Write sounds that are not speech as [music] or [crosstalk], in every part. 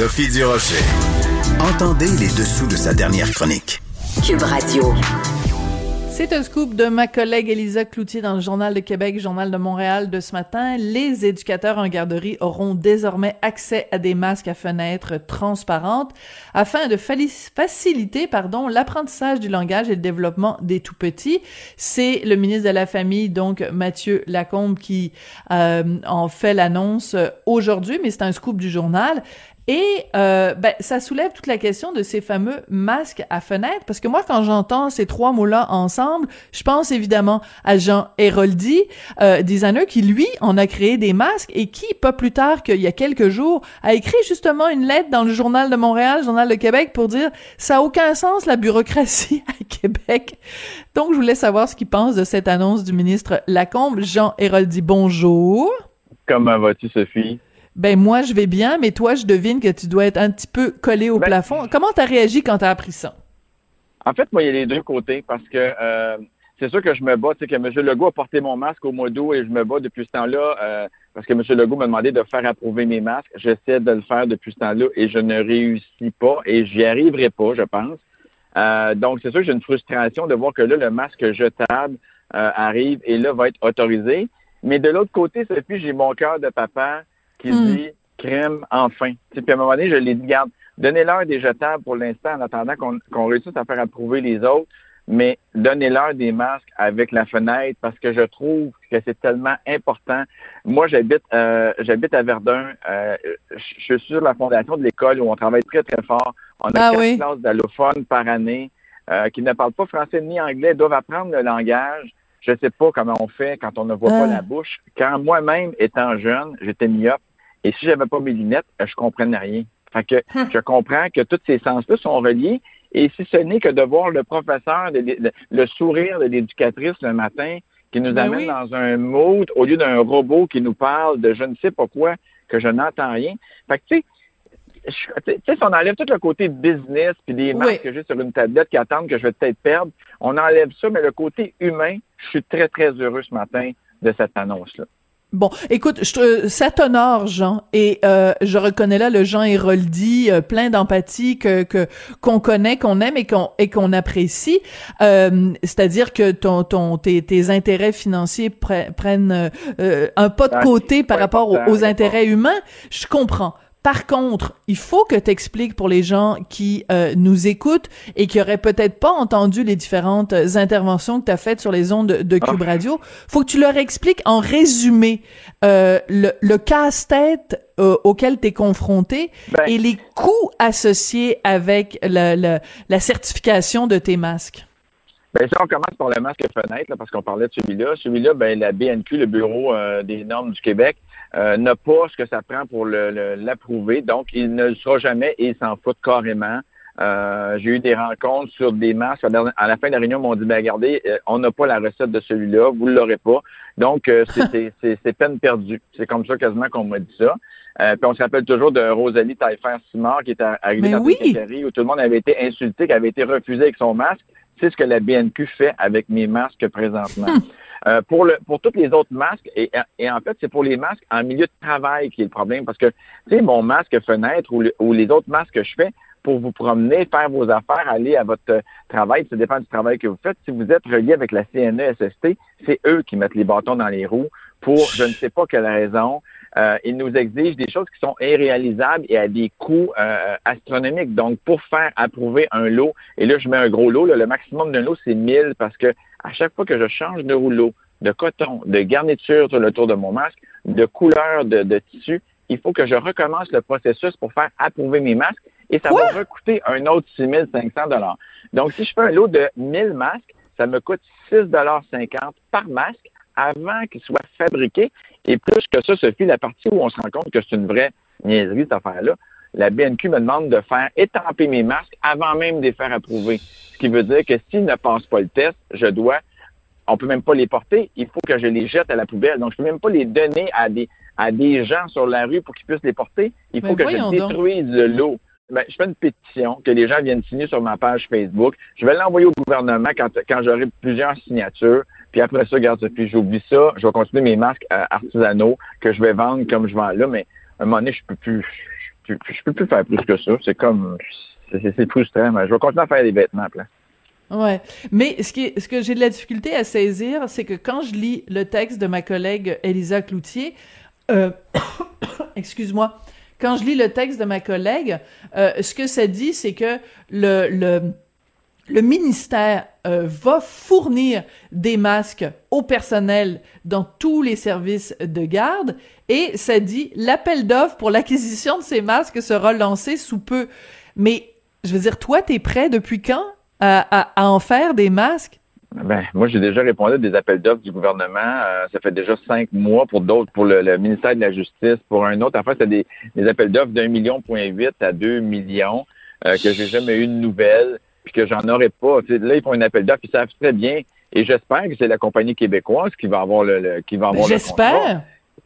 Sophie Durocher. Entendez les dessous de sa dernière chronique. Cube Radio. C'est un scoop de ma collègue Elisa Cloutier dans le Journal de Québec, Journal de Montréal de ce matin. Les éducateurs en garderie auront désormais accès à des masques à fenêtres transparentes afin de faciliter pardon, l'apprentissage du langage et le développement des tout-petits. C'est le ministre de la Famille, donc Mathieu Lacombe, qui euh, en fait l'annonce aujourd'hui, mais c'est un scoop du journal. Et euh, ben, ça soulève toute la question de ces fameux masques à fenêtre, parce que moi, quand j'entends ces trois mots-là ensemble, je pense évidemment à Jean Héroldi, euh, designer qui, lui, en a créé des masques et qui, pas plus tard qu'il y a quelques jours, a écrit justement une lettre dans le Journal de Montréal, Journal de Québec, pour dire « ça a aucun sens, la bureaucratie [laughs] à Québec ». Donc, je voulais savoir ce qu'il pense de cette annonce du ministre Lacombe. Jean Héroldi, bonjour. Comment vas-tu, Sophie? Ben moi je vais bien, mais toi je devine que tu dois être un petit peu collé au Ben- plafond. Comment t'as réagi quand t'as appris ça? En fait, moi, il y a les deux côtés parce que euh, c'est sûr que je me bats. Tu sais, que M. Legault a porté mon masque au mois d'août et je me bats depuis ce temps-là euh, parce que M. Legault m'a demandé de faire approuver mes masques. J'essaie de le faire depuis ce temps-là et je ne réussis pas et j'y arriverai pas, je pense. Euh, donc, c'est sûr que j'ai une frustration de voir que là, le masque jetable euh, arrive et là, va être autorisé. Mais de l'autre côté, Sophie, j'ai mon cœur de papa qui Hmm. dit crème, enfin. Puis à un moment donné, je l'ai dit, garde, donnez-leur des jetables pour l'instant en attendant qu'on réussisse à faire approuver les autres, mais donnez-leur des masques avec la fenêtre parce que je trouve que c'est tellement important. Moi, j'habite euh, j'habite à Verdun. Euh, je suis sur la fondation de l'école où on travaille très, très fort. On a Ah quatre oui. classes d'allophones par année euh, qui ne parlent pas français ni anglais, doivent apprendre le langage. Je sais pas comment on fait quand on ne voit Ah. pas la bouche. Quand moi-même, étant jeune, j'étais myope, et si j'avais pas mes lunettes, je comprenais rien. Fait que Hum. je comprends que tous ces sens-là sont reliés. Et si ce n'est que de voir le professeur, le sourire de l'éducatrice le matin qui nous Ben amène oui. dans un mood au lieu d'un robot qui nous parle de je ne sais pas quoi, que je n'entends rien. Fait que tu sais, tu sais, si on enlève tout le côté business puis des Oui. marques que j'ai sur une tablette qui attendent que je vais peut-être perdre, on enlève ça, mais le côté humain, je suis très, très heureux ce matin de cette annonce-là. Bon, écoute, je ça t'honore, Jean, et euh, je reconnais là le Jean Héroldi, euh, plein d'empathie que que qu'on connaît, qu'on aime et qu'on et qu'on apprécie. Euh, C'est-à-dire que ton ton tes, tes intérêts financiers pre- prennent euh, un pas de Ah, côté par rapport aux, intérêts humains. Je comprends. Par contre, il faut que tu expliques pour les gens qui euh, nous écoutent et qui auraient peut-être pas entendu les différentes euh, interventions que tu as faites sur les ondes de, de Cube Ah. Radio, faut que tu leur expliques en résumé euh, le, le casse-tête euh, auquel tu es confronté Ben- et les coûts associés avec la, la, la certification de tes masques. Ben, si on commence par le masque fenêtre, là, parce qu'on parlait de celui-là. Celui-là, ben, la BNQ, le Bureau des normes du Québec, euh, n'a pas ce que ça prend pour le- le- l'approuver. Donc, il ne le sera jamais et il s'en fout carrément. Euh, J'ai eu des rencontres sur des masques. À la fin de la réunion, ils m'ont dit, ben, regardez, euh, on n'a pas la recette de celui-là, vous ne l'aurez pas. Donc, euh, [laughs] c'est- peine perdue. C'est comme ça quasiment qu'on m'a dit ça. Euh, puis on se rappelle toujours de Rosalie Taillefer-Simard qui était arrivée Mais dans oui. quincaillerie où tout le monde avait été insulté, qui avait été refusé avec son masque. C'est ce que la BNQ fait avec mes masques présentement. [laughs] Euh, pour le pour tous les autres masques, et, et en fait, c'est pour les masques en milieu de travail qui est le problème. Parce que, tu sais, mon masque fenêtre ou, le- ou les autres masques que je fais pour vous promener, faire vos affaires, aller à votre euh, travail, ça dépend du travail que vous faites. Si vous êtes relié avec la CNESST, c'est eux qui mettent les bâtons dans les roues pour je ne sais pas quelle raison. Euh, ils nous exigent des choses qui sont irréalisables et à des coûts euh, astronomiques. Donc, pour faire approuver un lot, et là, je mets un gros lot, là, le maximum d'un lot, c'est 1000 parce que à chaque fois que je change de rouleau, de coton, de garniture sur le tour de mon masque, de couleur de, de tissu, il faut que je recommence le processus pour faire approuver mes masques et ça Quoi? va recoûter un autre 6500 dollars. Donc, si je fais un lot de 1000 masques, ça me coûte 6,50 par masque avant qu'il soit fabriqué. Et plus que ça, Sophie, la partie où on se rend compte que c'est une vraie niaiserie, cette affaire-là, la BNQ me demande de faire étamper mes masques avant même de les faire approuver. Ce qui veut dire que s'ils ne passent pas le test, je dois, on peut même pas les porter, il faut que je les jette à la poubelle. Donc, je peux même pas les donner à des, à des gens sur la rue pour qu'ils puissent les porter. Il faut Mais que je détruise le lot. Ben, je fais une pétition que les gens viennent signer sur ma page Facebook. Je vais l'envoyer au gouvernement quand, quand j'aurai plusieurs signatures. Puis après ça, regarde, puis j'oublie ça. Je vais continuer mes masques euh, artisanaux que je vais vendre comme je vends là. Mais à un moment donné, je peux plus, peux- je peux plus faire plus que ça. C'est comme, c'est frustrant. Mais je vais continuer à faire des vêtements place. Ouais, mais ce qui ce que j'ai de la difficulté à saisir, c'est que quand je lis le texte de ma collègue Elisa Cloutier, euh, [coughs] excuse-moi, quand je lis le texte de ma collègue, euh, ce que ça dit, c'est que le le le ministère euh, va fournir des masques au personnel dans tous les services de garde et ça dit l'appel d'offres pour l'acquisition de ces masques sera lancé sous peu. Mais je veux dire, toi, t'es prêt depuis quand à, en faire des masques? Ben, moi, j'ai déjà répondu à des appels d'offres du gouvernement. Euh, ça fait déjà cinq mois pour d'autres, pour le, le ministère de la Justice. Pour un autre, en fait, c'est des, des appels d'offres d'un million point huit à deux millions euh, que j'ai jamais eu de nouvelles, puis que j'en aurais pas. Là, ils font un appel d'offres, ils savent très bien. Et j'espère que c'est la compagnie québécoise qui va avoir le, le- qui va avoir le contrat. J'espère.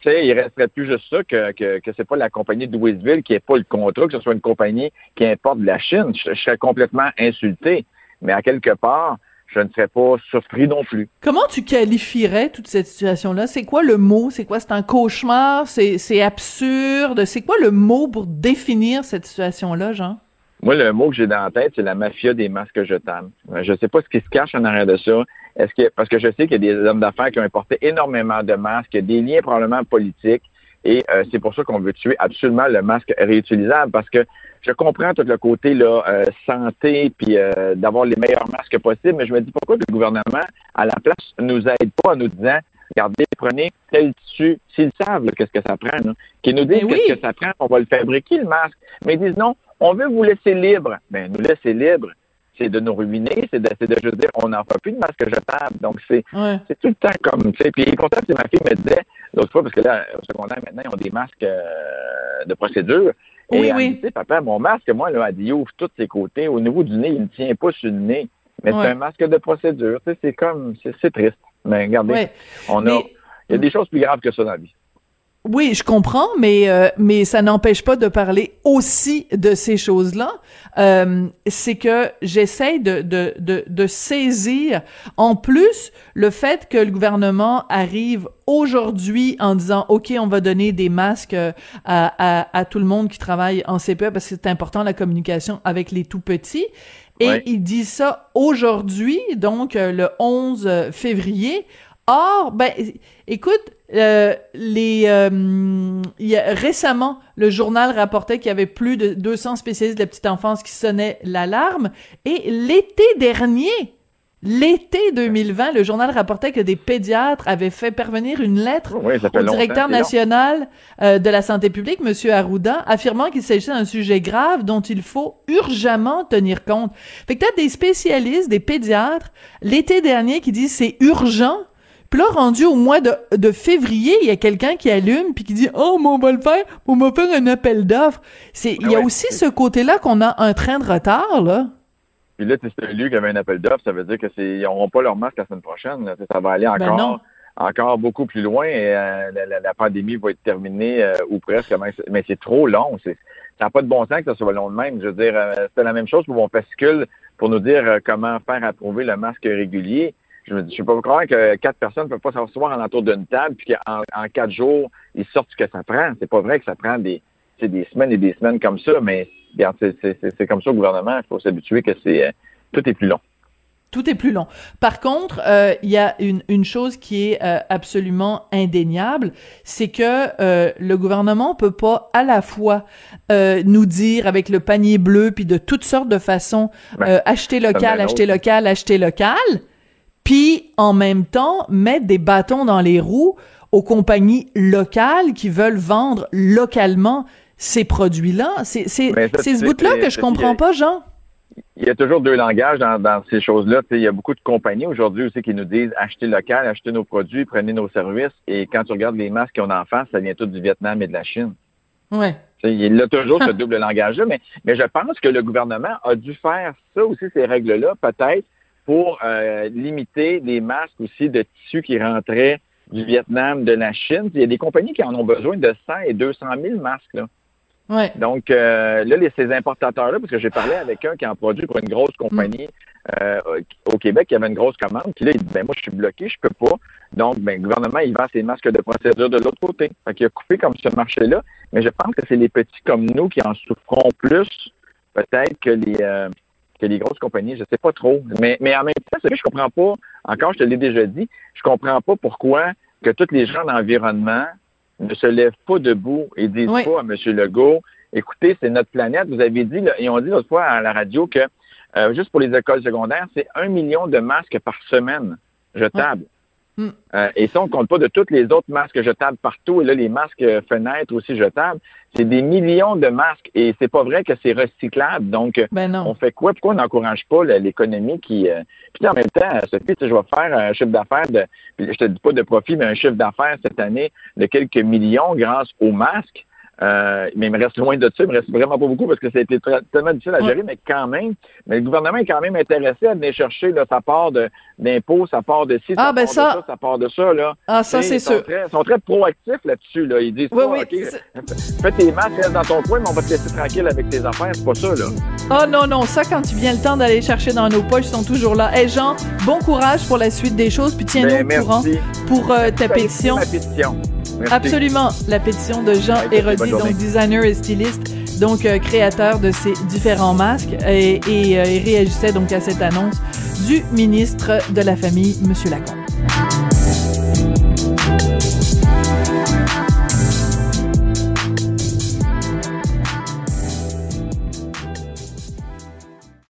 Tu sais, il resterait plus juste ça que, que, que c'est pas la compagnie de Louisville qui n'ait pas le contrat, que ce soit une compagnie qui importe de la Chine. Je, je serais complètement insulté. Mais à quelque part, je ne serais pas surpris non plus. Comment tu qualifierais toute cette situation-là? C'est quoi le mot? C'est quoi? C'est un cauchemar? C'est c'est absurde? C'est quoi le mot pour définir cette situation-là, Jean? Moi, le mot que j'ai dans la tête, c'est la mafia des masques jetables. Euh, Je ne sais pas ce qui se cache en arrière de ça. Est-ce que parce que je sais qu'il y a des hommes d'affaires qui ont importé énormément de masques, des liens probablement politiques, et euh, c'est pour ça qu'on veut tuer absolument le masque réutilisable, parce que je comprends tout le côté là euh, santé puis euh, d'avoir les meilleurs masques possibles, mais je me dis pourquoi le gouvernement à la place nous aide pas en nous disant regardez, prenez tel tissu, s'ils savent qu'est-ce que ça prend, qu'ils nous disent Mais oui. qu'est-ce que ça prend, on va le fabriquer le masque, mais ils disent non, on veut vous laisser libre. Ben, nous laisser libre, c'est de nous ruiner, c'est de, de juste dire, on n'en fait plus de masque jetable. Donc, c'est, Ouais. c'est tout le temps comme, tu sais. Puis, pourtant, c'est ma fille me disait, l'autre fois, parce que là, au secondaire, maintenant, ils ont des masques euh, de procédure. Et Oui, elle oui. me dit, papa, mon masque, moi, là, elle dit, il ouvre tous ses côtés. Au niveau du nez, il ne tient pas sur le nez. Mais Ouais. c'est un masque de procédure. Tu sais, c'est comme, c'est, triste. Mais regardez, Ouais. on a, Mais- il y a des choses plus graves que ça dans la vie. Oui, je comprends, mais euh, mais ça n'empêche pas de parler aussi de ces choses-là. Euh, c'est que j'essaie de, de de de saisir en plus le fait que le gouvernement arrive aujourd'hui en disant ok on va donner des masques euh, à, à à tout le monde qui travaille en CPE parce que c'est important la communication avec les tout petits. Et Ouais. il dit ça aujourd'hui, donc euh, le 11 février. Or, ben, écoute, euh, les, euh, y a, récemment, le journal rapportait qu'il y avait plus de 200 spécialistes de la petite enfance qui sonnaient l'alarme. Et l'été dernier, l'été 2020, le journal rapportait que des pédiatres avaient fait parvenir une lettre Oui, au directeur national euh, de la santé publique, Monsieur Arruda, affirmant qu'il s'agissait d'un sujet grave dont il faut urgemment tenir compte. Fait que t'as des spécialistes, des pédiatres, l'été dernier qui disent c'est urgent. Puis là, rendu au mois de, de février, il y a quelqu'un qui allume puis qui dit oh, mais on va le faire, on va faire un appel d'offres. C'est, il y a ouais. aussi ce côté-là qu'on a un train de retard là. Puis là, c'est lui qui avait un appel d'offres, ça veut dire que c'est, ils n'auront pas leur masque la semaine prochaine. là. Ça va aller Ben encore, encore beaucoup plus loin et euh, la, la- la pandémie va être terminée euh, ou presque. Mais c'est- c'est trop long. C'est, ça n'a pas de bon sens que ça soit long de même. Je veux dire, euh, c'était la même chose pour mon fascicule pour nous dire comment faire approuver le masque régulier. Je me dis, je sais pas croire que quatre personnes ne peuvent pas s'asseoir en entour d'une table puis qu'en en quatre jours, ils sortent ce que ça prend. C'est pas vrai que ça prend des, c'est des semaines et des semaines comme ça, mais c'est, comme ça au gouvernement. Il faut s'habituer que c'est euh, tout est plus long. Tout est plus long. Par contre, euh, il y a une, une chose qui est euh, absolument indéniable, c'est que euh, le gouvernement peut pas à la fois nous dire avec le panier bleu puis de toutes sortes de façons Ben, acheter local, acheter local, acheter local, puis en même temps mettre des bâtons dans les roues aux compagnies locales qui veulent vendre localement ces produits-là. C'est c'est ce bout-là que je comprends pas, Jean. Il y a toujours deux langages dans, dans ces choses-là. Il y a beaucoup de compagnies aujourd'hui aussi qui nous disent achetez local, achetez nos produits, prenez nos services. Et quand tu regardes les masques qu'on a en face, ça vient tout du Vietnam et de la Chine. Ouais. Il a toujours ce [laughs] double langage-là, mais, mais je pense que le gouvernement a dû faire ça aussi, ces règles-là, peut-être, pour euh, limiter les masques aussi de tissus qui rentraient du Vietnam, de la Chine. Il y a des compagnies qui en ont besoin de 100 et 200 000 masques. Là. Ouais. Donc, euh, là, les, ces importateurs-là, parce que j'ai parlé avec un qui en produit pour une grosse compagnie euh, au Québec qui avait une grosse commande, puis là, il dit, ben moi, je suis bloqué, je peux pas. Donc, ben, le gouvernement, il vend ses masques de procédure de l'autre côté. Fait qu'il a coupé comme ce marché-là, mais je pense que c'est les petits comme nous qui en souffront plus, peut-être, que les euh, que les grosses compagnies, je sais pas trop. Mais, mais en même temps, c'est que je comprends pas, encore, je te l'ai déjà dit, je comprends pas pourquoi que tous les gens d'environnement ne se lèvent pas debout et disent Oui. pas à M. Legault, écoutez, c'est notre planète. Vous avez dit, ils ont dit l'autre fois à la radio que euh, juste pour les écoles secondaires, c'est un million de masques par semaine jetables. Mm. Euh, et ça, on compte pas de tous les autres masques jetables partout. Et là, les masques euh, fenêtres aussi jetables, c'est des millions de masques. Et c'est pas vrai que c'est recyclable. Donc, euh, Ben on fait quoi? Pourquoi on n'encourage pas l'économie qui... euh, Puis en même temps, Sophie, je vais faire un chiffre d'affaires de... Je te dis pas de profit, mais un chiffre d'affaires cette année de quelques millions grâce aux masques. Euh, mais il me reste loin de ça, il me reste vraiment pas beaucoup parce que ça a été tellement difficile à gérer, mais quand même, mais le gouvernement est quand même intéressé à venir chercher là, sa part d'impôts, sa part de ci, Ah, sa ben part ça- de ça, sa part de ça. Là. Ah, ça, Tu c'est sûr. Ils sont très proactifs là-dessus. Là. Ils disent Oui, pas, oui. OK, fais tes masques, reste dans ton coin, mais on va te laisser tranquille avec tes affaires. C'est pas ça, là. Oh non, non, ça, quand il vient le temps d'aller chercher dans nos poches, ils sont toujours là. Hey Jean, bon courage pour la suite des choses, puis tiens-nous Ben, au courant pour euh, ta pétition. ma pétition. Merci. Absolument, la pétition de Jean Ouais, donc designer et styliste, donc euh, créateur de ces différents masques, et, et, euh, il réagissait donc à cette annonce du ministre de la Famille, Monsieur Lacombe.